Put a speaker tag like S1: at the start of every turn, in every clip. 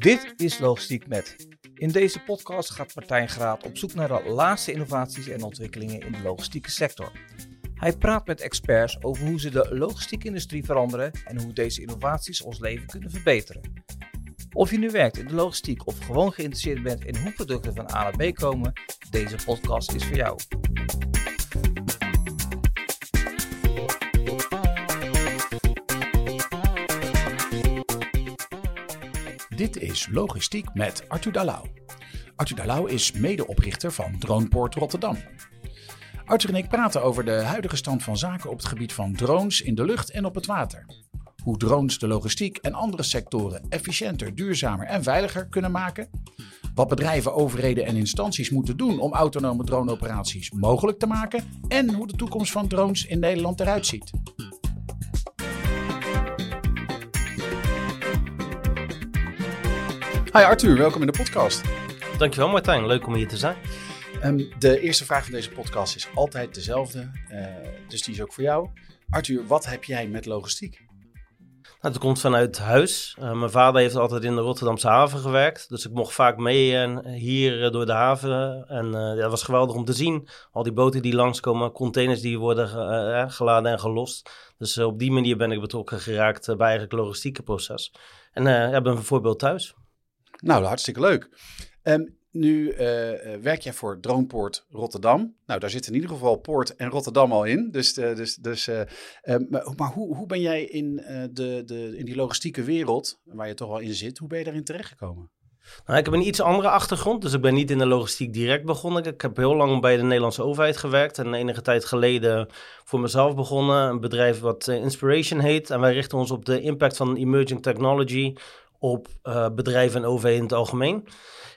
S1: Dit is Logistiek Met. In deze podcast gaat Martijn Graat op zoek naar de laatste innovaties en ontwikkelingen in de logistieke sector. Hij praat met experts over hoe ze de logistieke industrie veranderen en hoe deze innovaties ons leven kunnen verbeteren. Of je nu werkt in de logistiek of gewoon geïnteresseerd bent in hoe producten van A naar B komen, deze podcast is voor jou.
S2: Dit is Logistiek met Arthur Dalau. Arthur Dalau is medeoprichter van Droneport Rotterdam. Arthur en ik praten over de huidige stand van zaken op het gebied van drones in de lucht en op het water. Hoe drones de logistiek en andere sectoren efficiënter, duurzamer en veiliger kunnen maken. Wat bedrijven, overheden en instanties moeten doen om autonome droneoperaties mogelijk te maken. En hoe de toekomst van drones in Nederland eruit ziet. Hi Arthur, welkom in de podcast.
S3: Dankjewel Martijn, leuk om hier te zijn.
S2: Um, de eerste vraag van deze podcast is altijd dezelfde, uh, dus die is ook voor jou. Arthur, wat heb jij met logistiek?
S3: Nou, het komt vanuit huis. Uh, mijn vader heeft altijd in de Rotterdamse haven gewerkt. Dus ik mocht vaak mee uh, hier door de haven. En ja, dat was geweldig om te zien. Al die boten die langskomen, containers die worden geladen en gelost. Dus op die manier ben ik betrokken geraakt bij eigenlijk het logistieke proces. En ik ben bijvoorbeeld thuis.
S2: Nou, hartstikke leuk. Um, nu uh, werk jij voor Dronepoort Rotterdam. Nou, daar zit in ieder geval Poort en Rotterdam al in. Dus, uh, dus, dus, uh, maar, maar hoe, hoe ben jij in, de, de, in die logistieke wereld, waar je toch al in zit, hoe ben je daarin terechtgekomen?
S3: Nou, ik heb een iets andere achtergrond, dus ik ben niet in de logistiek direct begonnen. Ik heb heel lang bij de Nederlandse overheid gewerkt en enige tijd geleden voor mezelf begonnen. Een bedrijf wat Inspiration heet. En wij richten ons op de impact van emerging technology op uh, bedrijven en OV in het algemeen.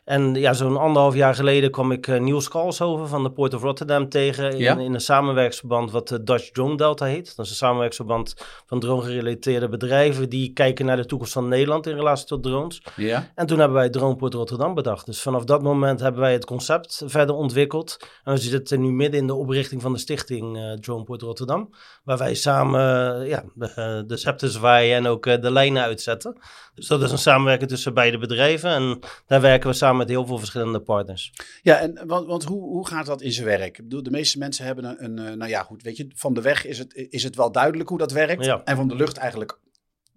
S3: En ja, zo'n anderhalf jaar geleden kwam ik uh, Niels Kalshoven van de Port of Rotterdam tegen in, ja? in een samenwerksverband wat de Dutch Drone Delta heet. Dat is een samenwerksverband van drone-gerelateerde bedrijven die kijken naar de toekomst van Nederland in relatie tot drones.
S2: Ja?
S3: En toen hebben wij Droneport Rotterdam bedacht. Dus vanaf dat moment hebben wij het concept verder ontwikkeld. En we zitten nu midden in de oprichting van de stichting uh, Droneport Rotterdam, waar wij samen ja, de, de scepter zwaaien en ook de lijnen uitzetten. Dus dat is een samenwerking tussen beide bedrijven en daar werken we samen met heel veel verschillende partners.
S2: Ja, en want, want hoe, hoe gaat dat in zijn werk? Ik bedoel, de meeste mensen hebben een, een, eh, nou ja, goed, weet je, van de weg is het, is het wel duidelijk hoe dat werkt.
S3: Ja.
S2: En van de lucht eigenlijk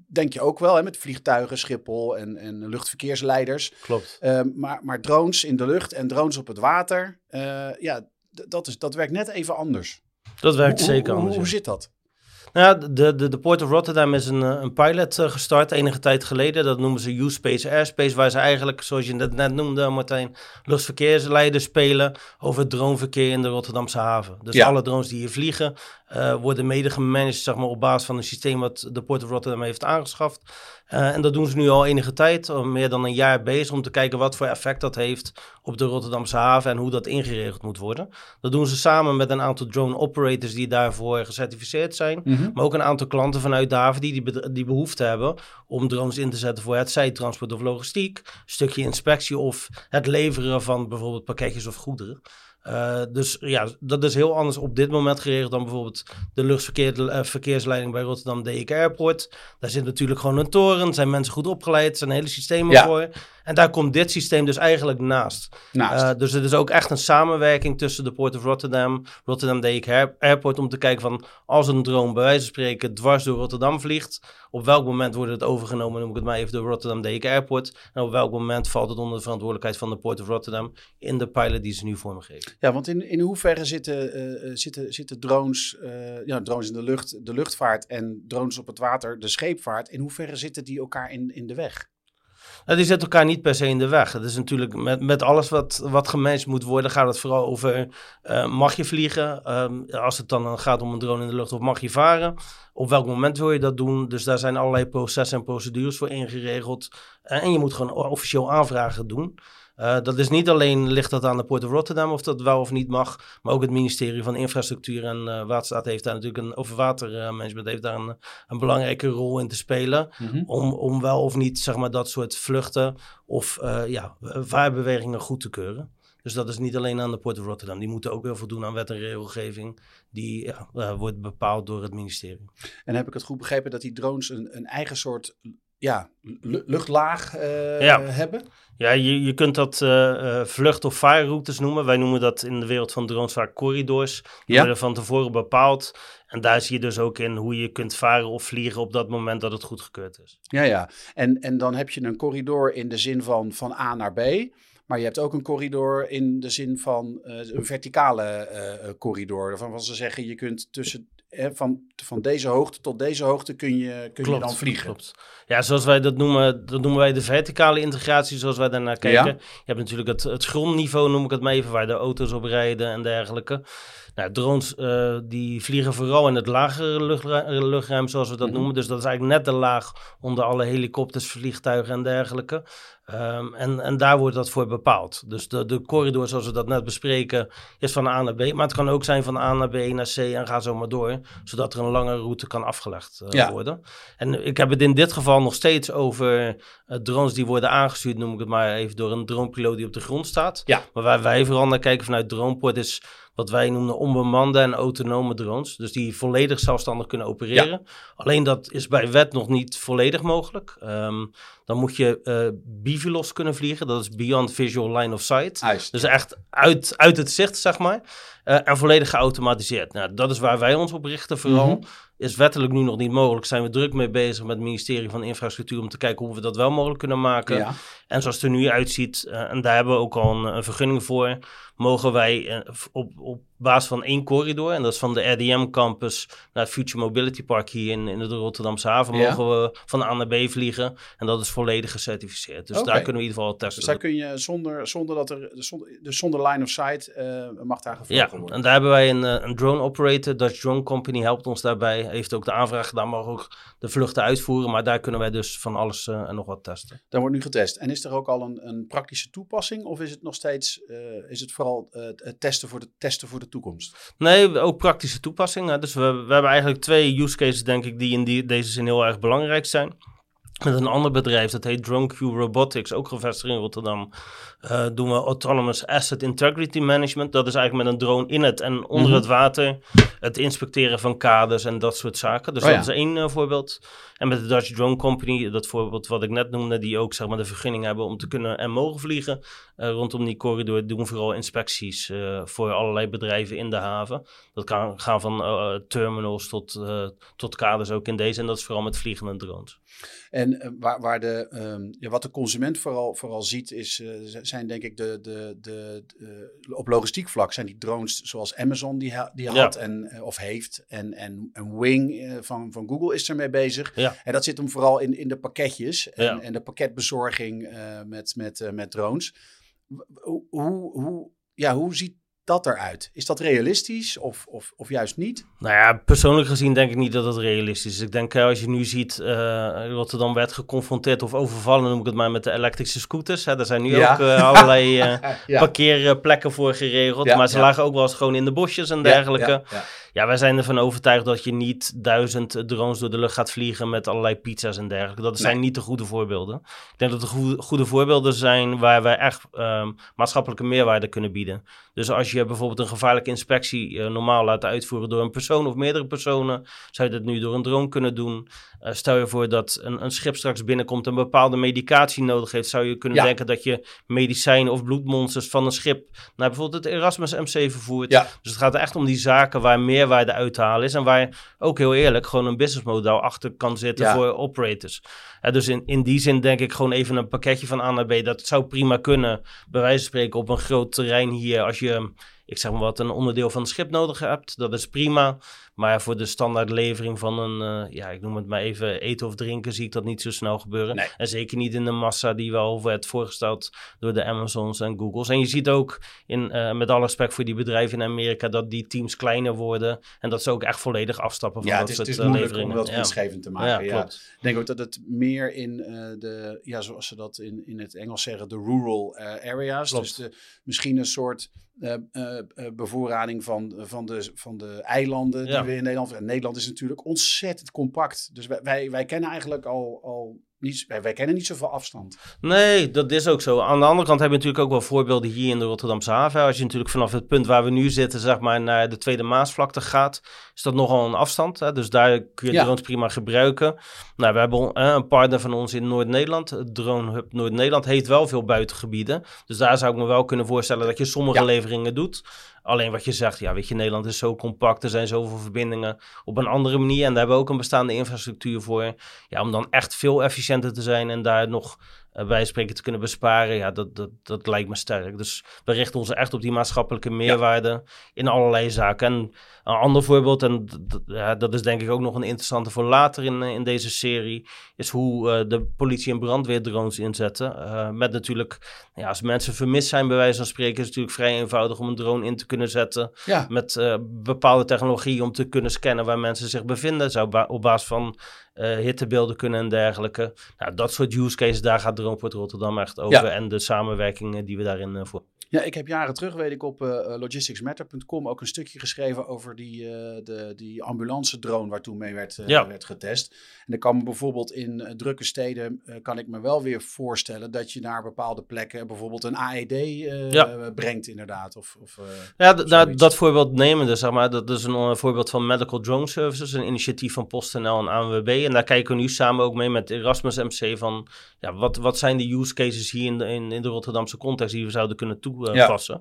S2: denk je ook wel, hè, met vliegtuigen, Schiphol en, en luchtverkeersleiders.
S3: Klopt.
S2: Uh, maar, maar drones in de lucht en drones op het water, uh, ja, dat, is, dat werkt net even anders.
S3: Dat werkt
S2: hoe,
S3: zeker
S2: hoe,
S3: anders.
S2: Hoe, hoe zit dat?
S3: Nou, de, de, de Port of Rotterdam is een, een pilot uh, gestart enige tijd geleden. Dat noemen ze U-Space Airspace, waar ze eigenlijk, zoals je net noemde, Martijn, luchtverkeersleiders spelen over het droneverkeer in de Rotterdamse haven. Dus
S2: Ja.
S3: alle drones die hier vliegen, uh, worden mede gemanaged zeg maar, op basis van een systeem wat de Port of Rotterdam heeft aangeschaft. Uh, en dat doen ze nu al enige tijd, al meer dan een jaar bezig, om te kijken wat voor effect dat heeft op de Rotterdamse haven en hoe dat ingeregeld moet worden. Dat doen ze samen met een aantal drone operators die daarvoor gecertificeerd zijn.
S2: Mhm.
S3: Maar ook een aantal klanten vanuit de haven die, die, die behoefte hebben om drones in te zetten voor het zijtransport of logistiek, stukje inspectie of het leveren van bijvoorbeeld pakketjes of goederen. Uh, dus ja, dat is heel anders op dit moment geregeld dan bijvoorbeeld de luchtverkeersleiding bij Rotterdam DK Airport. Daar zit natuurlijk gewoon een toren, zijn mensen goed opgeleid, zijn hele systemen
S2: Ja.
S3: voor. En daar komt dit systeem dus eigenlijk naast.
S2: Naast.
S3: Uh, dus het is ook echt een samenwerking tussen de Port of Rotterdam, Rotterdam Air- Airport, om te kijken van als een drone bij wijze van spreken dwars door Rotterdam vliegt, op welk moment wordt het overgenomen, noem ik het maar even, door Rotterdam DK Airport. En op welk moment valt het onder de verantwoordelijkheid van de Port of Rotterdam in de pilot die ze nu vormgeven.
S2: Ja, want in, in hoeverre zitten, uh, zitten, zitten drones, uh, ja, drones in de lucht, de luchtvaart en drones op het water, de scheepvaart, in hoeverre zitten die elkaar in, in de weg?
S3: Nou, die zetten elkaar niet per se in de weg. Het is natuurlijk met, met alles wat, wat gemanaged moet worden, gaat het vooral over: uh, mag je vliegen? Um, als het dan gaat om een drone in de lucht, of mag je varen? Op welk moment wil je dat doen? Dus daar zijn allerlei processen en procedures voor ingeregeld. Uh, en je moet gewoon officieel aanvragen doen. Uh, dat is niet alleen ligt dat aan de Port of Rotterdam of dat wel of niet mag, maar ook het ministerie van Infrastructuur en uh, Waterstaat heeft daar natuurlijk een, of watermanagement heeft daar een, een belangrijke rol in te spelen.
S2: Mhm.
S3: Om, om wel of niet zeg maar dat soort vluchten of uh, ja, vaarbewegingen goed te keuren. Dus dat is niet alleen aan de Port of Rotterdam. Die moeten ook weer voldoen aan wet en regelgeving. Die ja, wordt bepaald door het ministerie.
S2: En heb ik het goed begrepen dat die drones een, een eigen soort ja, lu- luchtlaag eh,
S3: Ja.
S2: hebben?
S3: Ja, je, je kunt dat eh, eh, vlucht- of vaarroutes noemen. Wij noemen dat in de wereld van drones vaak corridors. Die
S2: Ja.
S3: worden van tevoren bepaald. En daar zie je dus ook in hoe je kunt varen of vliegen op dat moment dat het goedgekeurd is.
S2: Ja, ja. En, en dan heb je een corridor in de zin van van A naar B. Maar je hebt ook een corridor in de zin van een verticale corridor. Van ze zeggen, je kunt tussen van, van deze hoogte tot deze hoogte kun je, kun je dan vliegen.
S3: Klopt. Ja, zoals wij dat noemen, dat noemen wij de verticale integratie, zoals wij daarnaar kijken.
S2: Ja.
S3: Je hebt natuurlijk het, het grondniveau, noem ik het maar even, waar de auto's op rijden en dergelijke. Nou, drones eh, die vliegen vooral in het lagere luchtru- luchtruim, zoals we dat
S2: Mhm.
S3: noemen. Dus dat is eigenlijk net de laag onder alle helikopters, vliegtuigen en dergelijke. Ehm, en, en daar wordt dat voor bepaald. Dus de, de corridor, zoals we dat net bespreken, is van A naar B. Maar het kan ook zijn van A naar B naar C en ga zo maar door. Zodat er een lange route kan afgelegd eh,
S2: Ja.
S3: worden. En ik heb het in dit geval nog steeds over eh, drones die worden aangestuurd, noem ik het maar even, door een dronepiloot die op de grond staat.
S2: Ja.
S3: Maar waar wij vooral naar kijken vanuit Droneport is wat wij noemen onbemande en autonome drones. Dus die volledig zelfstandig kunnen opereren. Alleen dat is bij wet nog niet volledig mogelijk. Ehm, dan moet je eh BVLOS kunnen vliegen. Dat is Beyond Visual Line of Sight.
S2: Juist.
S3: Dus echt uit, uit het zicht, zeg maar. Eh, en volledig geautomatiseerd. Nou, dat is waar wij ons op richten vooral.
S2: Mhm.
S3: Is wettelijk nu nog niet mogelijk. Zijn we druk mee bezig met het ministerie van Infrastructuur... om te kijken hoe we dat wel mogelijk kunnen maken.
S2: Ja.
S3: En zoals het er nu uitziet, eh, en daar hebben we ook al een, een vergunning voor... mogen wij op, op basis van één corridor... en dat is van de RDM campus naar het Future Mobility Park... hier in, in de Rotterdamse haven,
S2: Ja.
S3: mogen we van A naar B vliegen. En dat is volledig gecertificeerd. Dus daar kunnen we in ieder geval testen.
S2: Dus daar kun je zonder, zonder dat er, zonder, dus zonder line of sight, eh, mag daar gevlogen
S3: Ja,
S2: worden.
S3: en daar hebben wij een, eh, een drone operator. Dutch Drone Company helpt ons daarbij. Heeft ook de aanvraag gedaan, mag ook de vluchten uitvoeren. Maar daar kunnen wij dus van alles eh, en nog wat testen.
S2: Dan wordt nu getest. En is er ook al een, een praktische toepassing? Of is het nog steeds, is het vooral het testen voor de, testen voor de toekomst?
S3: Nee, ook praktische toepassingen. Dus we, we hebben eigenlijk twee use cases, denk ik, die in die, deze zin heel erg belangrijk zijn. Met een ander bedrijf, dat heet DroneQ Robotics, ook gevestigd in Rotterdam. eh, doen we Autonomous Asset Integrity Management. Dat is eigenlijk met een drone in het en onder
S2: Mhm.
S3: het water. Het inspecteren van kaders en dat soort zaken. Dus
S2: Oh
S3: dat
S2: ja.
S3: is één eh, voorbeeld. En met de Dutch Drone Company, dat voorbeeld wat ik net noemde, die ook zeg maar, de vergunning hebben om te kunnen en mogen vliegen. eh, rondom die corridor doen we vooral inspecties voor allerlei bedrijven in de haven. Dat kan gaan van terminals tot, tot kaders ook in deze. En dat is vooral met vliegende drones.
S2: En eh, waar, waar de, ehm, ja, wat de consument vooral, vooral ziet, is, eh, zijn denk ik de, de, de, de- op logistiek vlak zijn die drones zoals Amazon die, ha- die
S3: Ja.
S2: had en, eh, of heeft. En, en, en Wing eh, van, van Google is ermee bezig.
S3: Ja.
S2: En dat zit hem vooral in, in de pakketjes en, en de pakketbezorging eh, met, met, eh, met drones. Hoe, hoe, ja, hoe ziet dat eruit? Is dat realistisch of, of, of juist niet?
S3: Nou ja, persoonlijk gezien denk ik niet dat het realistisch is. Ik denk eh, als je nu ziet, eh Rotterdam werd geconfronteerd of overvallen, noem ik het maar, met de elektrische scooters. Hè. Daar zijn nu
S2: Ja.
S3: ook eh, allerlei
S2: Ja.
S3: parkeerplekken voor geregeld.
S2: Ja,
S3: maar ze lagen ook wel eens gewoon in de bosjes en dergelijke.
S2: Ja,
S3: wij zijn ervan overtuigd dat je niet duizend drones door de lucht gaat vliegen met allerlei pizza's en dergelijke. Dat zijn
S2: Nee.
S3: niet de goede voorbeelden. Ik denk dat de goede, goede voorbeelden zijn waar wij echt ehm, maatschappelijke meerwaarde kunnen bieden. Dus als je bijvoorbeeld een gevaarlijke inspectie eh, normaal laat uitvoeren door een persoon of meerdere personen, zou je dat nu door een drone kunnen doen. Eh, stel je voor dat een, een schip straks binnenkomt en bepaalde medicatie nodig heeft, zou je kunnen
S2: Ja.
S3: denken dat je medicijnen of bloedmonsters van een schip naar bijvoorbeeld het Erasmus MC vervoert.
S2: Ja.
S3: Dus het gaat er echt om die zaken waar meerwaarde uit te halen is. En waar ook heel eerlijk gewoon een businessmodel achter kan zitten
S2: Ja.
S3: voor operators. Ja, dus in, in die zin denk ik gewoon even een pakketje van A naar B. Dat zou prima kunnen, bij wijze van spreken, op een groot terrein hier. Als je, ik zeg maar wat, een onderdeel van een schip nodig hebt. Dat is prima. Maar voor de standaardlevering van een, eh, ja, ik noem het maar even, eten of drinken, zie ik dat niet zo snel gebeuren.
S2: Nee.
S3: En zeker niet in de massa die wel werd voorgesteld door de Amazons en Googles. En je ziet ook, in, eh, met alle respect voor die bedrijven in Amerika, dat die teams kleiner worden. En dat ze ook echt volledig afstappen van
S2: Ja,
S3: dat
S2: het is, het
S3: soort
S2: is
S3: eh,
S2: moeilijk om dat
S3: Ja.
S2: winstgevend te
S3: Ja,
S2: maken. Ja. Ik denk ook dat het meer in de, ja, zoals ze dat in, in het Engels zeggen, de rural areas.
S3: Klopt.
S2: Dus de, misschien een soort eh, eh, eh, bevoorrading van, van, de, van de eilanden
S3: Ja.
S2: die we in Nederland. En Nederland is natuurlijk ontzettend compact. Dus wij, wij, wij kennen eigenlijk al, al niet, wij, wij kennen niet zoveel afstand.
S3: Nee, dat is ook zo. Aan de andere kant heb je natuurlijk ook wel voorbeelden hier in de Rotterdamse haven. Als je natuurlijk vanaf het punt waar we nu zitten, zeg maar, naar de Tweede Maasvlakte gaat, is dat nogal een afstand. Hè? Dus daar kun je
S2: Ja.
S3: drones prima gebruiken. Nou, we hebben eh, een partner van ons in Noord-Nederland. Drone Hub Noord-Nederland heeft wel veel buitengebieden. Dus daar zou ik me wel kunnen voorstellen dat je sommige
S2: Ja.
S3: leveringen doet. Alleen wat je zegt, ja, weet je, Nederland is zo compact, er zijn zoveel verbindingen op een andere manier. En daar hebben we ook een bestaande infrastructuur voor. Ja, om dan echt veel efficiënter te zijn en daar nog bij spreken te kunnen besparen. Ja, dat, dat, dat lijkt me sterk. Dus we richten ons echt op die maatschappelijke meerwaarde in allerlei zaken. En een ander voorbeeld, en ja, dat is denk ik ook nog een interessante voor later in, eh, in deze serie, is hoe eh, de politie en brandweer drones inzetten. Eh, met natuurlijk, ja, als mensen vermist zijn bij wijze van spreken, is het natuurlijk vrij eenvoudig om een drone in te kunnen zetten
S2: Ja,
S3: met eh, bepaalde technologie om te kunnen scannen waar mensen zich bevinden. Zou ba- op basis van eh, hittebeelden kunnen en dergelijke. Nou, dat soort use cases, daar gaat Droneport Rotterdam echt over.
S2: Ja.
S3: En de samenwerkingen die we daarin eh, voor.
S2: ja, ik heb jaren terug, weet ik, op eh, logisticsmatter.com ook een stukje geschreven over die, eh, de, die ambulance drone waar toen mee werd, eh,
S3: Ja.
S2: werd getest. En ik kan me bijvoorbeeld in eh, drukke steden, eh, kan ik me wel weer voorstellen dat je naar bepaalde plekken bijvoorbeeld een AED eh,
S3: Ja.
S2: brengt inderdaad. Of, of, eh,
S3: Ja, d- daar-
S2: Zoiets.
S3: dat voorbeeld nemen dus, zeg maar. Dat is een eh, voorbeeld van Medical Drone Services, een initiatief van PostNL en ANWB. En daar kijken we nu samen ook mee met Erasmus MC van, ja, wat, wat zijn de use cases hier in de, in, in de Rotterdamse context die we zouden kunnen toepassen.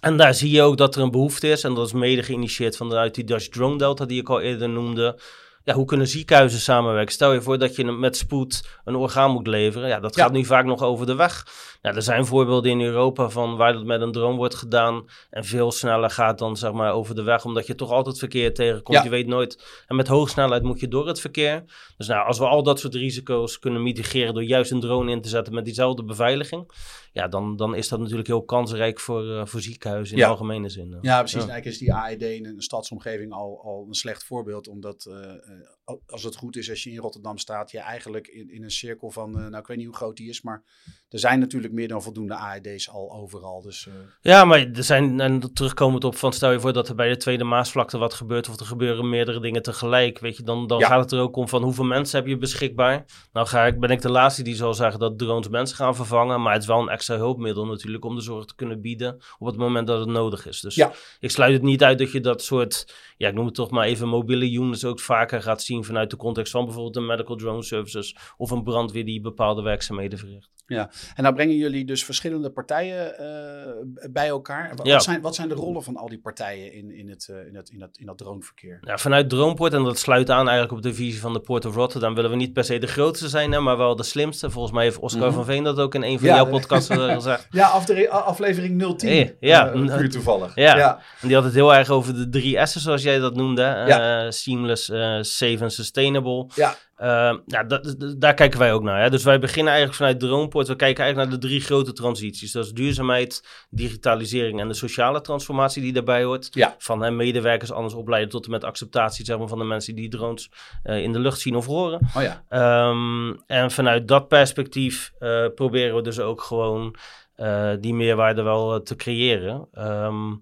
S3: En daar zie je ook dat er een behoefte is, en dat is mede geïnitieerd vanuit die Dutch Drone Delta die ik al eerder noemde. Ja, hoe kunnen ziekenhuizen samenwerken? Stel je voor dat je met spoed een orgaan moet leveren. Ja, dat
S2: Ja.
S3: gaat nu vaak nog over de weg. Nou, er zijn voorbeelden in Europa van waar dat met een drone wordt gedaan. En veel sneller gaat dan zeg maar over de weg. Omdat je toch altijd verkeer tegenkomt.
S2: Ja.
S3: Je weet nooit. En met hoge snelheid moet je door het verkeer. Dus nou, als we al dat soort risico's kunnen mitigeren door juist een drone in te zetten met diezelfde beveiliging. Ja, dan, dan is dat natuurlijk heel kansrijk voor, eh, voor ziekenhuizen in
S2: Ja.
S3: de algemene zin.
S2: Ja, precies.
S3: Ja.
S2: Eigenlijk is die AED in een stadsomgeving al, al een slecht voorbeeld. Omdat eh, als het goed is, als je in Rotterdam staat, je eigenlijk in, in een cirkel van, eh, nou ik weet niet hoe groot die is, maar er zijn natuurlijk meer dan voldoende AED's al overal. Dus eh,
S3: Ja, maar er zijn, en terugkomend op van stel je voor dat er bij de Tweede Maasvlakte wat gebeurt, of er gebeuren meerdere dingen tegelijk, weet je, dan, dan
S2: Ja.
S3: gaat het er ook om van hoeveel mensen heb je beschikbaar. Nou ga ik, ben ik de laatste die zal zeggen dat drones mensen gaan vervangen, maar het is wel een extra hulpmiddel natuurlijk om de zorg te kunnen bieden op het moment dat het nodig is. Dus
S2: Ja.
S3: ik sluit het niet uit dat je dat soort, ja ik noem het toch maar even mobiele units ook vaker gaat zien vanuit de context van bijvoorbeeld een medical drone services of een brandweer die bepaalde werkzaamheden verricht.
S2: En nou brengen jullie dus verschillende partijen eh, bij elkaar. Wat,
S3: Ja.
S2: zijn, wat zijn de rollen van al die partijen in, in, het, eh, in, het, in, dat, in dat droneverkeer?
S3: Ja, vanuit Droneport, en dat sluit aan eigenlijk op de visie van de Port of Rotterdam, willen we niet per se de grootste zijn, hè, maar wel de slimste. Volgens mij heeft Oscar
S2: Mhm.
S3: van Veen dat ook in een van
S2: Ja,
S3: jouw podcasts eh, gezegd.
S2: Ja, aflevering 010.
S3: Eh, ja.
S2: puur toevallig.
S3: Ja. En die had het heel erg over de drie S's, zoals jij dat noemde.
S2: Ja.
S3: seamless, safe en sustainable.
S2: Ja.
S3: Eh, ja, dat, daar kijken wij ook naar. Hè. Dus wij beginnen eigenlijk vanuit Droneport. We kijken eigenlijk naar de drie grote transities. Dat is duurzaamheid, digitalisering en de sociale transformatie die daarbij hoort.
S2: Ja.
S3: Van hè, medewerkers anders opleiden tot en met acceptatie zeg maar, van de mensen die drones eh, in de lucht zien of horen.
S2: Oh ja.
S3: Ehm, en vanuit dat perspectief eh, proberen we dus ook gewoon eh, die meerwaarde wel te creëren. Ehm,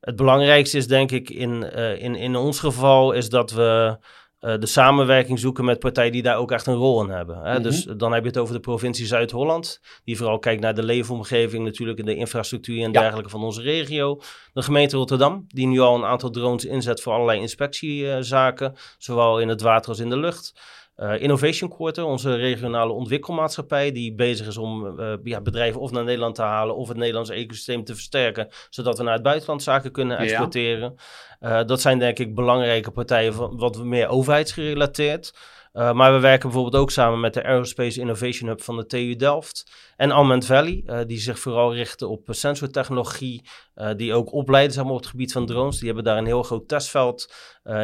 S3: het belangrijkste is denk ik in, in, in ons geval is dat we de samenwerking zoeken met partijen die daar ook echt een rol in hebben. Hè?
S2: Mhm.
S3: Dus dan heb je het over de provincie Zuid-Holland, die vooral kijkt naar de leefomgeving, natuurlijk en de infrastructuur en
S2: Ja.
S3: dergelijke van onze regio. De gemeente Rotterdam, die nu al een aantal drones inzet voor allerlei inspectiezaken, zowel in het water als in de lucht. Eh, Innovation Quarter, onze regionale ontwikkelmaatschappij, die bezig is om eh, ja, bedrijven of naar Nederland te halen of het Nederlandse ecosysteem te versterken, zodat we naar het buitenland zaken kunnen
S2: Ja.
S3: exporteren. Eh, dat zijn denk ik belangrijke partijen, van, wat meer overheidsgerelateerd. Eh, maar we werken bijvoorbeeld ook samen met de Aerospace Innovation Hub van de TU Delft en Almond Valley, eh, die zich vooral richten op sensortechnologie, eh, die ook opleiden zeg maar, op het gebied van drones. Die hebben daar een heel groot testveld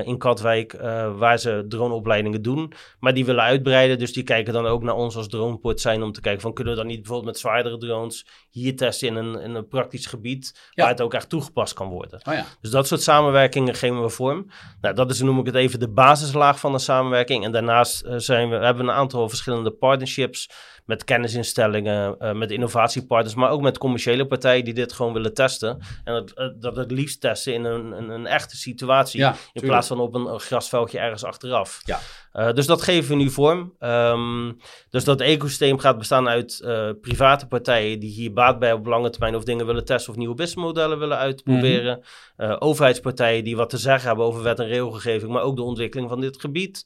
S3: in Katwijk, waar ze droneopleidingen doen. Maar die willen uitbreiden, dus die kijken dan ook naar ons als droneport zijn om te kijken van kunnen we dan niet bijvoorbeeld met zwaardere drones hier testen in een, in een praktisch gebied
S2: Ja.
S3: waar het ook echt toegepast kan worden.
S2: Oh ja.
S3: Dus dat soort samenwerkingen geven we vorm. Nou, dat is, noem ik het even, de basislaag van de samenwerking. En daarnaast eh, zijn we, hebben we een aantal verschillende partnerships met kennisinstellingen, uh, met innovatiepartners, maar ook met commerciële partijen die dit gewoon willen testen. En dat, dat het liefst testen in een, een, een echte situatie, in plaats van op een grasveldje ergens achteraf.
S2: Ja.
S3: Uh, dus dat geven we nu vorm. Um, dus dat ecosysteem gaat bestaan uit uh, private partijen die hier baat bij op lange termijn of dingen willen testen of nieuwe businessmodellen willen uitproberen. Mm -hmm. uh, overheidspartijen die wat te zeggen hebben over wet en regelgeving, maar ook de ontwikkeling van dit gebied.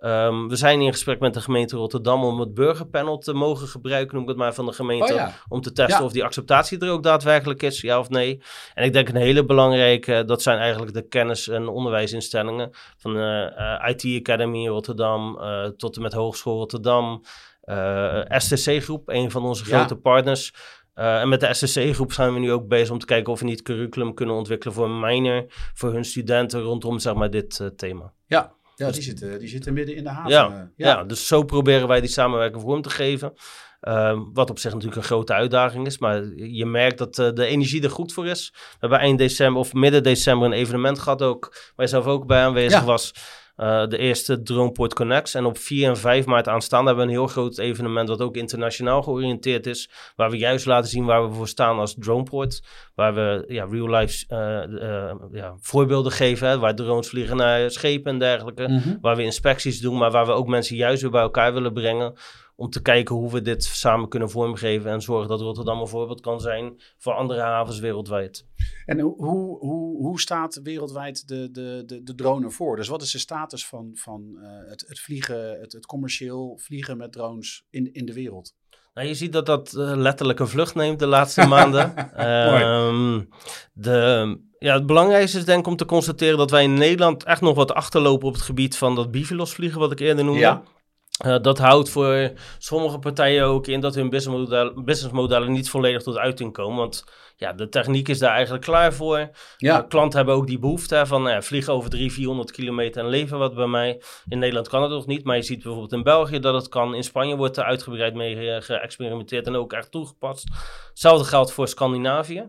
S3: Um, we zijn in gesprek met de gemeente Rotterdam om het burgerpanel te mogen gebruiken, noem ik het maar, van de gemeente. Oh ja. Om te testen ja. of die acceptatie er ook daadwerkelijk is, ja of nee. En ik denk een hele belangrijke, dat zijn eigenlijk de kennis- en onderwijsinstellingen. Van de uh, IT Academy in Rotterdam uh, tot en met Hogeschool Rotterdam. Uh, STC-groep, een van onze grote partners. Uh, en met de SSC-groep zijn we nu ook bezig om te kijken of we niet curriculum kunnen ontwikkelen voor een minor, voor hun studenten rondom zeg maar, dit uh, thema.
S2: Ja, ja dus, die, zitten, die zitten midden in de haven.
S3: Ja, ja. ja, dus zo proberen wij die samenwerking vorm te geven. Uh, wat op zich natuurlijk een grote uitdaging is. Maar je merkt dat uh, de energie er goed voor is. We hebben eind december of midden december een evenement gehad ook. Waar je zelf ook bij aanwezig ja. was. Uh, de eerste Droneport Connects. En op 4 en 5 maart aanstaan hebben we een heel groot evenement wat ook internationaal georiënteerd is. Waar we juist laten zien waar we voor staan als Droneport. Waar we ja, real-life uh, uh, ja, voorbeelden geven. Hè, waar drones vliegen naar schepen en dergelijke. Mm -hmm. Waar we inspecties doen, maar waar we ook mensen juist weer bij elkaar willen brengen om te kijken hoe we dit samen kunnen vormgeven en zorgen dat Rotterdam een voorbeeld kan zijn voor andere havens wereldwijd.
S2: En hoe, hoe, hoe staat wereldwijd de, de, de, de drone voor? Dus wat is de status van, van uh, het, het vliegen, het, het commercieel vliegen met drones in, in de wereld?
S3: Nou, je ziet dat dat uh, letterlijk een vlucht neemt de laatste maanden. um, de, ja, het belangrijkste is denk ik om te constateren dat wij in Nederland echt nog wat achterlopen op het gebied van dat bivilos vliegen, wat ik eerder noemde. Ja. Uh, dat houdt voor sommige partijen ook in dat hun businessmodellen, businessmodellen niet volledig tot uiting komen. Want ja, de techniek is daar eigenlijk klaar voor. Ja. Uh, klanten hebben ook die behoefte van uh, vliegen over 300, 400 kilometer en leven wat bij mij. In Nederland kan het nog niet, maar je ziet bijvoorbeeld in België dat het kan. In Spanje wordt er uitgebreid mee geëxperimenteerd en ook echt toegepast. Hetzelfde geldt voor Scandinavië.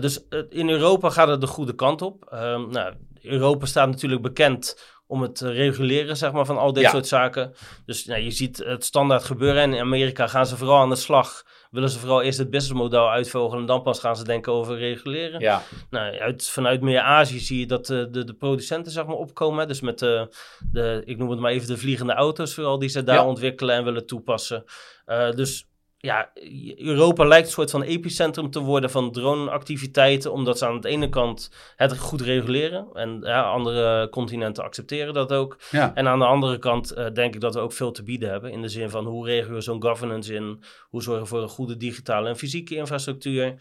S3: dus in Europa gaat het de goede kant op. Ehm, nou, Europa staat natuurlijk bekend om het te reguleren, zeg maar, van al dit ja. soort zaken. Dus nou, je ziet het standaard gebeuren. En in Amerika gaan ze vooral aan de slag. Willen ze vooral eerst het businessmodel uitvogelen en dan pas gaan ze denken over reguleren.
S2: Ja.
S3: Nou, uit, vanuit meer Azië zie je dat de, de, de producenten zeg maar opkomen. Dus met de, de, ik noem het maar even de vliegende auto's vooral, die ze daar ja. ontwikkelen en willen toepassen. Uh, dus ja, Europa lijkt een soort van epicentrum te worden van droneactiviteiten, omdat ze aan de ene kant het goed reguleren en ja, andere continenten accepteren dat ook.
S2: Ja.
S3: En aan de andere kant uh, denk ik dat we ook veel te bieden hebben in de zin van hoe regelen we zo'n governance in, hoe zorgen we voor een goede digitale en fysieke infrastructuur, uh,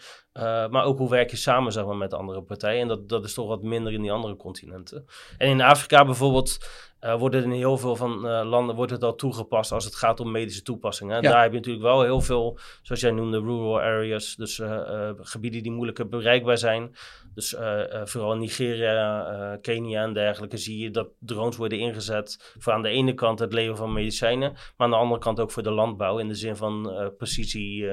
S3: maar ook hoe werk je samen zeg maar, met andere partijen. En dat, dat is toch wat minder in die andere continenten. En in Afrika bijvoorbeeld uh, wordt het in heel veel van uh, landen wordt het al toegepast als het gaat om medische toepassingen. Ja. Daar heb je natuurlijk wel heel veel, zoals jij noemde, rural areas. Dus uh, gebieden die moeilijker bereikbaar zijn. Dus vooral in Nigeria, Kenia en dergelijke zie je dat drones worden ingezet voor aan de ene kant het leveren van medicijnen, maar aan de andere kant ook voor de landbouw in de zin van precisie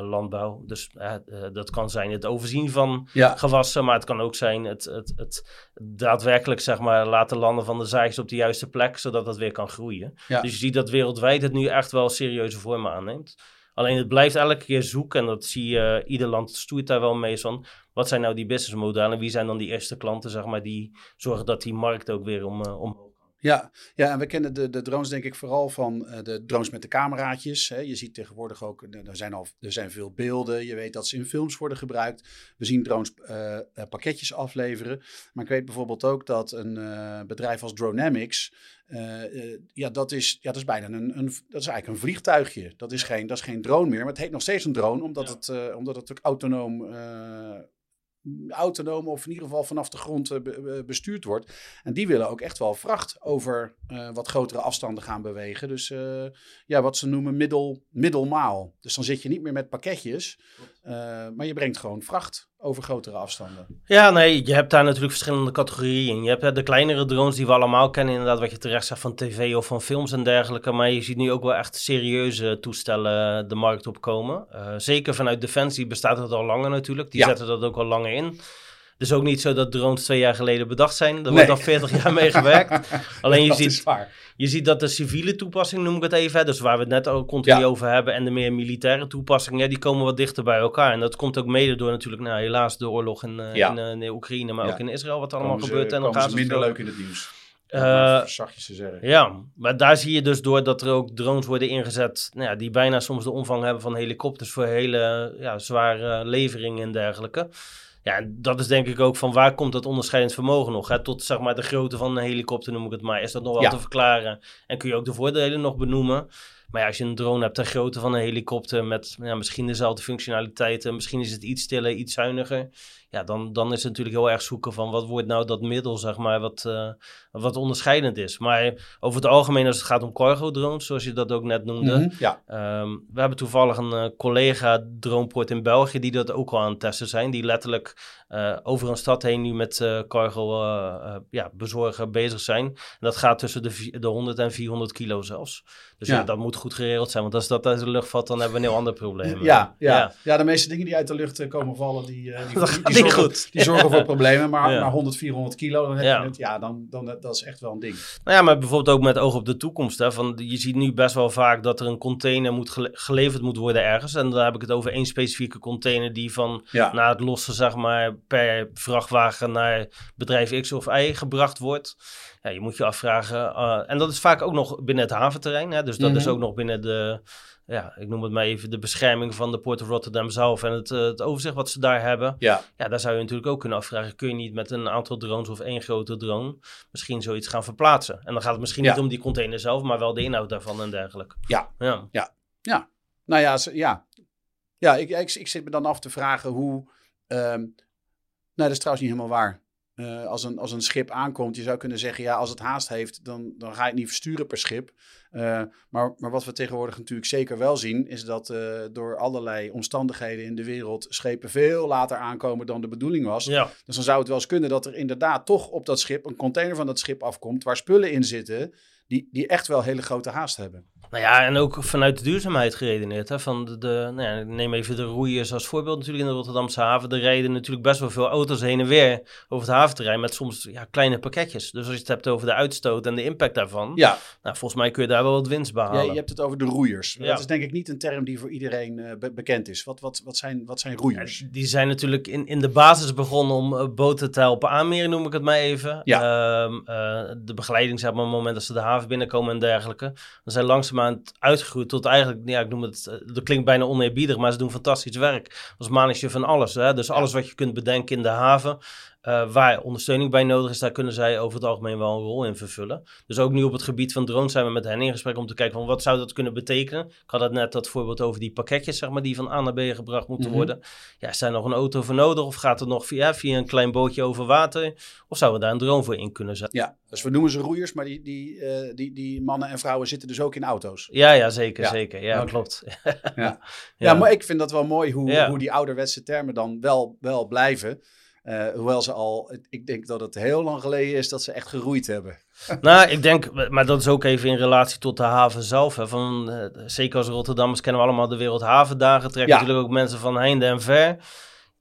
S3: landbouw. Dus uh, dat kan zijn het overzien van ja. gewassen, maar het kan ook zijn het, het, het daadwerkelijk zeg maar, laten landen van de zaadjes op de juiste plek, zodat dat weer kan groeien.
S2: Ja.
S3: Dus je ziet dat wereldwijd het nu echt wel serieuze vormen aanneemt. Alleen het blijft elke keer zoeken en dat zie je, ieder land stoeit daar wel mee van. Wat zijn nou die businessmodellen? Wie zijn dan die eerste klanten, zeg maar, die zorgen dat die markt ook weer om, omhoog
S2: ja, ja, en we kennen de, de drones denk ik vooral van uh, de drones met de cameraatjes. Hè. Je ziet tegenwoordig ook, er zijn, al, er zijn veel beelden. Je weet dat ze in films worden gebruikt. We zien drones uh, pakketjes afleveren. Maar ik weet bijvoorbeeld ook dat een uh, bedrijf als Dronamics... ja, dat is, ja, dat is bijna een, een, dat is eigenlijk een vliegtuigje. Dat is geen, dat is geen drone meer, maar het heet nog steeds een drone... omdat, ja. het, omdat het ook autonoom autonoom of in ieder geval vanaf de grond uh, bestuurd wordt. En die willen ook echt wel vracht over uh, wat grotere afstanden gaan bewegen. Dus uh, ja, wat ze noemen middel, middelmaal. Dus dan zit je niet meer met pakketjes, maar je brengt gewoon vracht over grotere afstanden.
S3: Ja, nee, je hebt daar natuurlijk verschillende categorieën. Je hebt de kleinere drones die we allemaal kennen, inderdaad, wat je terecht zegt van tv of van films en dergelijke. Maar je ziet nu ook wel echt serieuze toestellen de markt opkomen. Uh, zeker vanuit Defensie bestaat het al langer natuurlijk. Die ja. zetten dat ook al langer in. Het is ook niet zo dat drones twee jaar geleden bedacht zijn. Er wordt al 40 jaar mee gewerkt. Alleen je
S2: dat
S3: ziet,
S2: is waar.
S3: je ziet dat de civiele toepassing, noem ik het even, hè, dus waar we het net ook continu
S2: Ja.
S3: over hebben, en de meer militaire toepassingen, ja, die komen wat dichter bij elkaar. En dat komt ook mede door natuurlijk, nou, helaas de oorlog in, eh,
S2: Ja.
S3: in, eh, in de Oekraïne, maar
S2: Ja.
S3: ook in Israël, wat er allemaal
S2: Komen ze-
S3: gebeurt. En
S2: komen
S3: elkaar
S2: ze minder leuk in het nieuws.
S3: Eh,
S2: maar zachtjes te zeggen.
S3: Ja, maar daar zie je dus door dat er ook drones worden ingezet, nou ja, die bijna soms de omvang hebben van helikopters voor hele ja, zware leveringen en dergelijke. Ja, en dat is denk ik ook van waar komt dat onderscheidend vermogen nog? Hè? Tot zeg maar de grootte van een helikopter noem ik het maar. Is dat nog wel
S2: Ja.
S3: te verklaren? En kun je ook de voordelen nog benoemen? Maar ja, als je een drone hebt ter grootte van een helikopter met ja, misschien dezelfde functionaliteiten, misschien is het iets stiller, iets zuiniger. Ja, dan, dan is het natuurlijk heel erg zoeken van wat wordt nou dat middel, zeg maar, wat, eh, wat onderscheidend is. Maar over het algemeen, als het gaat om cargo drones, zoals je dat ook net noemde.
S2: Mhm, Ja,
S3: Ehm, we hebben toevallig een eh, collega droneport in België die dat ook al aan het testen zijn. Die letterlijk eh, over een stad heen nu met cargo ja, bezorgen bezig zijn. En dat gaat tussen de, de 100 en 400 kilo zelfs. Dus ja.
S2: Ja.
S3: dat moet goed geregeld zijn. Want als dat uit de lucht valt, dan hebben we een heel ander probleem.
S2: ja, ja.
S3: ja.
S2: ja. de meeste dingen die uit de lucht komen vallen, die, die, die
S3: niet
S2: zorgen,
S3: goed.
S2: die zorgen voor problemen. Maar,
S3: Ja.
S2: maar 100, 400 kilo, dan heb
S3: Ja.
S2: je het. Ja, dan, dan, dat is echt wel een ding.
S3: Nou ja, maar bijvoorbeeld ook met oog op de toekomst. Hè, van, je ziet nu best wel vaak dat er een container moet gele- geleverd moet worden ergens. En dan heb ik het over één specifieke container die van
S2: Ja,
S3: naar het losse, zeg maar, per vrachtwagen naar bedrijf X of Y gebracht wordt. Ja, je moet je afvragen. eh, en dat is vaak ook nog binnen het haventerrein. Hè, dus dat is
S2: Mhm.
S3: ook nog binnen de, ja, ik noem het maar even, de bescherming van de Port of Rotterdam zelf en het, eh, het overzicht wat ze daar hebben.
S2: ja.
S3: Ja, daar zou je natuurlijk ook kunnen afvragen. Kun je niet met een aantal drones of één grote drone misschien zoiets gaan verplaatsen? En dan gaat het misschien
S2: Ja.
S3: niet om die container zelf, maar wel de inhoud daarvan en dergelijke.
S2: Ja.
S3: Ja.
S2: Nou ja, ze- ja. ja ik, ik, ik zit me dan af te vragen hoe. ehm nou, dat is trouwens niet helemaal waar. Eh, als, een, als een schip aankomt, je zou kunnen zeggen: ja, als het haast heeft, dan, dan ga je het niet versturen per schip. Eh, maar, maar wat we tegenwoordig natuurlijk zeker wel zien, is dat eh, door allerlei omstandigheden in de wereld schepen veel later aankomen dan de bedoeling was.
S3: ja.
S2: Dus dan zou het wel eens kunnen dat er inderdaad toch op dat schip een container van dat schip afkomt, waar spullen in zitten die, die echt wel hele grote haast hebben.
S3: Nou ja, en ook vanuit de duurzaamheid geredeneerd. Hè? Van de, de, nou ja, neem even de roeiers als voorbeeld natuurlijk in de Rotterdamse haven. Er rijden natuurlijk best wel veel auto's heen en weer over het haventerrein met soms ja, kleine pakketjes. Dus als je het hebt over de uitstoot en de impact daarvan,
S2: Ja,
S3: nou, volgens mij kun je daar wel wat winst behalen.
S2: Ja, je hebt het over de roeiers.
S3: Ja.
S2: Dat is denk ik niet een term die voor iedereen eh, be- bekend is. Wat, wat, wat, zijn, wat zijn roeiers?
S3: Die zijn natuurlijk in, in de basis begonnen om eh, boten te helpen aanmeren, noem ik het maar even.
S2: Ja.
S3: Ehm, eh, de begeleiding, zeg maar, op het moment dat ze de haven binnenkomen en dergelijke. Dan zijn langzaamaan uitgegroeid tot eigenlijk, ja, ik noem het, eh, dat klinkt bijna oneerbiedig, maar ze doen fantastisch werk. Als manager van alles. Hè? Dus alles wat je kunt bedenken in de haven, eh, waar ondersteuning bij nodig is, daar kunnen zij over het algemeen wel een rol in vervullen. Dus ook nu op het gebied van drones zijn we met hen in gesprek om te kijken van wat zou dat kunnen betekenen. Ik had het net dat voorbeeld over die pakketjes, zeg maar, die van A naar B gebracht moeten
S2: Mhm.
S3: worden. Ja, is daar nog een auto voor nodig of gaat het nog via, via een klein bootje over water? Of zouden we daar een drone voor in kunnen zetten?
S2: Ja, dus we noemen ze roeiers, maar die, die, eh, die, die mannen en vrouwen zitten dus ook in auto's.
S3: Ja, ja, zeker,
S2: Ja.
S3: zeker. Ja, klopt.
S2: Ja. Ja, maar ik vind dat wel mooi hoe, hoe die ouderwetse termen dan wel, wel blijven. Eh, hoewel ze al, ik denk dat het heel lang geleden is dat ze echt geroeid hebben.
S3: Nou, ik denk, maar dat is ook even in relatie tot de haven zelf. Hè. Van, eh, zeker als Rotterdammers kennen we allemaal de Wereldhavendagen. Trekken
S2: Ja.
S3: natuurlijk ook mensen van heinde en ver.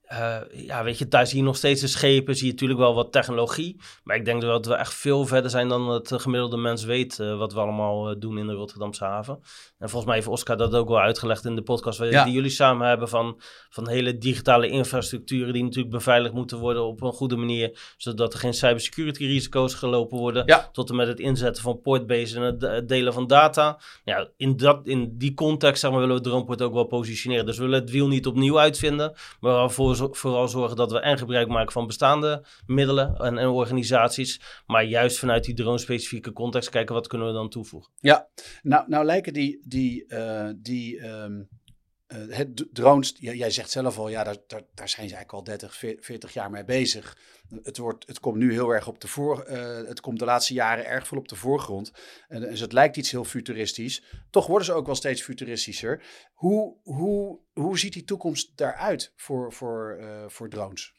S3: Eh, ja, weet je, daar zie je nog steeds de schepen, zie je natuurlijk wel wat technologie. Maar ik denk dat we echt veel verder zijn dan het gemiddelde mens weet wat we allemaal doen in de Rotterdamse haven. En volgens mij heeft Oscar dat ook wel uitgelegd in de podcast
S2: Ja.
S3: die jullie samen hebben van, van hele digitale infrastructuren die natuurlijk beveiligd moeten worden op een goede manier. Zodat er geen cybersecurity risico's gelopen worden.
S2: Ja.
S3: Tot en met het inzetten van portbase en het, het delen van data. Ja, in, dat, in die context zeg maar, willen we Droneport ook wel positioneren. Dus we willen het wiel niet opnieuw uitvinden. Maar voor, vooral zorgen dat we en gebruik maken van bestaande middelen en, en organisaties. Maar juist vanuit die drone-specifieke context kijken wat kunnen we dan toevoegen.
S2: Nou, nou lijken die, die, eh, die ehm, eh, het drones, ja, jij zegt zelf al, ja, daar, daar, daar zijn ze eigenlijk al 30, 40 jaar mee bezig. Het, wordt, het komt nu heel erg op de voor, eh, het komt de laatste jaren erg veel op de voorgrond. En, dus het lijkt iets heel futuristisch. Toch worden ze ook wel steeds futuristischer. Hoe, hoe, hoe ziet die toekomst daaruit voor, voor, voor drones?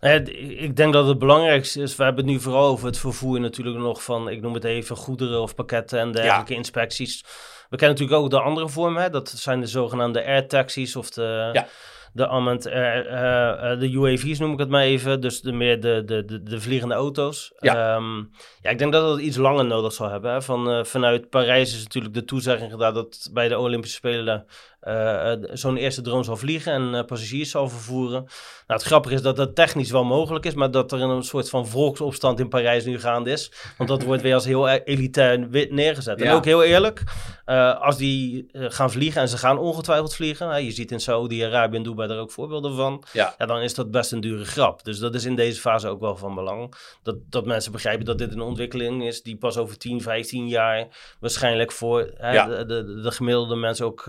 S3: D- ik denk dat het belangrijkste is, we hebben het nu vooral over het vervoer natuurlijk nog van, ik noem het even, goederen of pakketten en dergelijke inspecties. We kennen natuurlijk ook de andere vormen, hè? dat zijn de zogenaamde air taxis of de,
S2: Ja.
S3: de Ament, de UAV's noem ik het maar even. Dus de, meer de, de, de, de vliegende auto's.
S2: Ja.
S3: Ehm, ja, ik denk dat het iets langer nodig zal hebben. Hè. Van, vanuit Parijs is natuurlijk de toezegging gedaan dat bij de Olympische Spelen uh, zo'n eerste drone zal vliegen en uh, passagiers zal vervoeren. Nou, het grappige is dat dat technisch wel mogelijk is, maar dat er een soort van volksopstand in Parijs nu gaande is. Want dat wordt weer als heel elitair neergezet. En ook heel eerlijk, uh, als die gaan vliegen en ze gaan ongetwijfeld vliegen, je ziet in Saudi-Arabië en Dubai daar ook voorbeelden van,
S2: ja.
S3: ja. dan is dat best een dure grap. Dus dat is in deze fase ook wel van belang. Dat, dat mensen begrijpen dat dit een ontwikkeling is die pas over 10, 15 jaar waarschijnlijk voor ja. de, de, de, gemiddelde mensen ook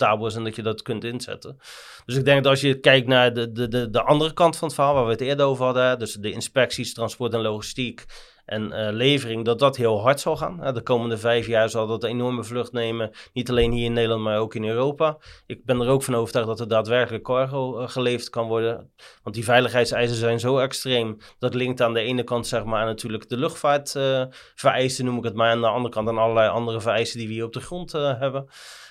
S3: acceptabel en dat je dat kunt inzetten. Dus ik denk dat als je kijkt naar de, de, de, de andere kant van het verhaal, waar we het eerder over hadden, dus de inspecties, transport en logistiek en uh, levering, dat dat heel hard zal gaan. de komende vijf jaar zal dat een enorme vlucht nemen, niet alleen hier in Nederland, maar ook in Europa. Ik ben er ook van overtuigd dat er daadwerkelijk cargo uh, geleverd kan worden, want die veiligheidseisen zijn zo extreem. Dat linkt aan de ene kant zeg maar natuurlijk de luchtvaartvereisten, noem ik het maar, aan de andere kant aan allerlei andere vereisten die we hier op de grond hebben.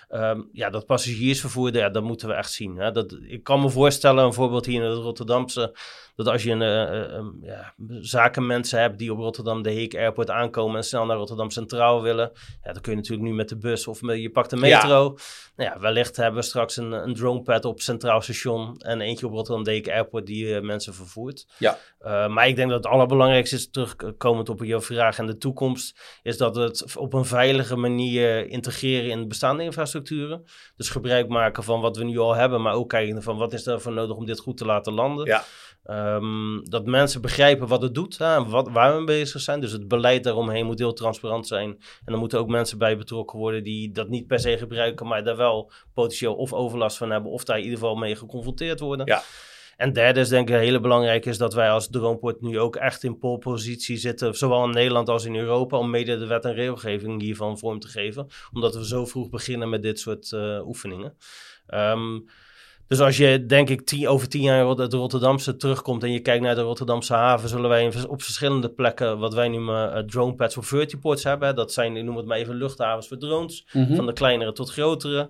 S3: Um, ja, dat passagiersvervoer, ja, dat moeten we echt zien. Hè. Dat, ik kan me voorstellen, een voorbeeld hier in het Rotterdamse, dat als je een, uh, ja, zakenmensen hebt die op Rotterdam de Heek Airport aankomen en snel naar Rotterdam Centraal willen, ja, dan kun je natuurlijk nu met de bus of met, je pakt de metro. Nou ja, wellicht hebben we straks een, een dronepad op Centraal Station en eentje op Rotterdam de Heek Airport die uh, mensen vervoert.
S2: Ja.
S3: Uh, maar ik denk dat het allerbelangrijkste is, terugkomend op je vraag en de toekomst, is dat het op een veilige manier integreren in de bestaande infrastructuren. Dus gebruik maken van wat we nu al hebben, maar ook kijken van wat is er voor nodig om dit goed te laten landen.
S2: Ja.
S3: Um, dat mensen begrijpen wat het doet, hè, wat, waar we mee bezig zijn. Dus het beleid daaromheen moet heel transparant zijn. En er moeten ook mensen bij betrokken worden die dat niet per se gebruiken, maar daar wel potentieel of overlast van hebben, of daar in ieder geval mee geconfronteerd worden.
S2: Ja.
S3: En derde is denk ik hele belangrijk is dat wij als Droneport nu ook echt in polepositie zitten, zowel in Nederland als in Europa, om mede de wet en regelgeving hiervan vorm te geven. Omdat we zo vroeg beginnen met dit soort uh, oefeningen. Um, dus als je, denk ik, tien, over tien jaar het Rotterdamse terugkomt en je kijkt naar de Rotterdamse haven, zullen wij op verschillende plekken wat wij noemen uh, drone pads of vertiports hebben. Dat zijn, ik noem het maar even, luchthavens voor drones,
S2: Mhm.
S3: van de kleinere tot grotere.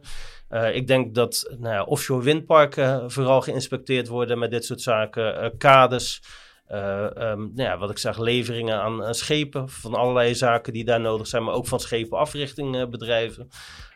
S3: Uh, ik denk dat nou ja, offshore windparken vooral geïnspecteerd worden met dit soort zaken. Uh, kades, uh, um, nou ja, wat ik zeg, leveringen aan, aan, schepen van allerlei zaken die daar nodig zijn, maar ook van schepenafrichtingbedrijven.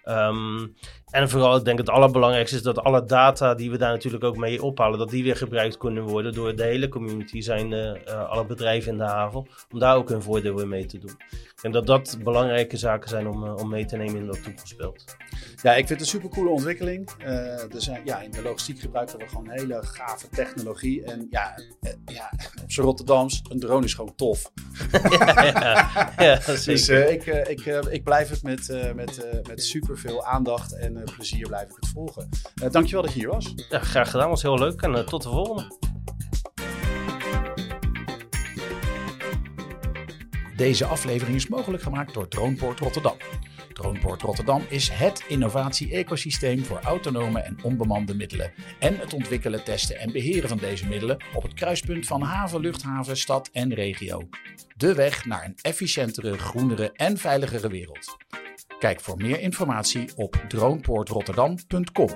S3: Um, en vooral, ik denk het allerbelangrijkste is dat alle data die we daar natuurlijk ook mee ophalen, dat die weer gebruikt kunnen worden door de hele community, zijn uh, alle bedrijven in de haven, om daar ook hun voordeel weer mee te doen. Ik denk dat dat belangrijke zaken zijn om, uh, om mee te nemen in dat toekomstbeeld.
S2: Ja, ik vind het een supercoole ontwikkeling. Uh, er zijn, ja, in de logistiek gebruiken we gewoon hele gave technologie. En ja, ja op z'n Rotterdams, een drone is gewoon tof.
S3: ja, ja, ja
S2: dus ik, ik, ik blijf het met, met, met superveel aandacht en plezier blijf ik het volgen. Uh, dankjewel dat je hier was.
S3: Ja, graag gedaan, was heel leuk en uh, tot de volgende.
S2: Deze aflevering is mogelijk gemaakt door Droneport Rotterdam. Droneport Rotterdam is het innovatie-ecosysteem voor autonome en onbemande middelen en het ontwikkelen, testen en beheren van deze middelen op het kruispunt van haven, luchthaven, stad en regio. De weg naar een efficiëntere, groenere en veiligere wereld. Kijk voor meer informatie op droneportrotterdam.com.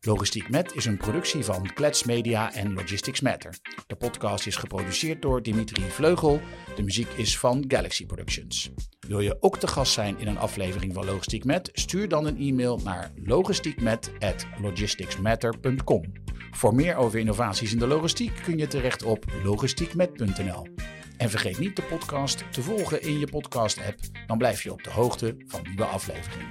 S2: Logistiek Met is een productie van Klets Media en Logistics Matter. De podcast is geproduceerd door Dimitri Vleugel. De muziek is van Galaxy Productions. Wil je ook te gast zijn in een aflevering van Logistiek Met? Stuur dan een e-mail naar logistiekmet@logisticsmatter.com. Voor meer over innovaties in de logistiek kun je terecht op logistiekmet.nl. En vergeet niet de podcast te volgen in je podcast-app, dan blijf je op de hoogte van nieuwe afleveringen.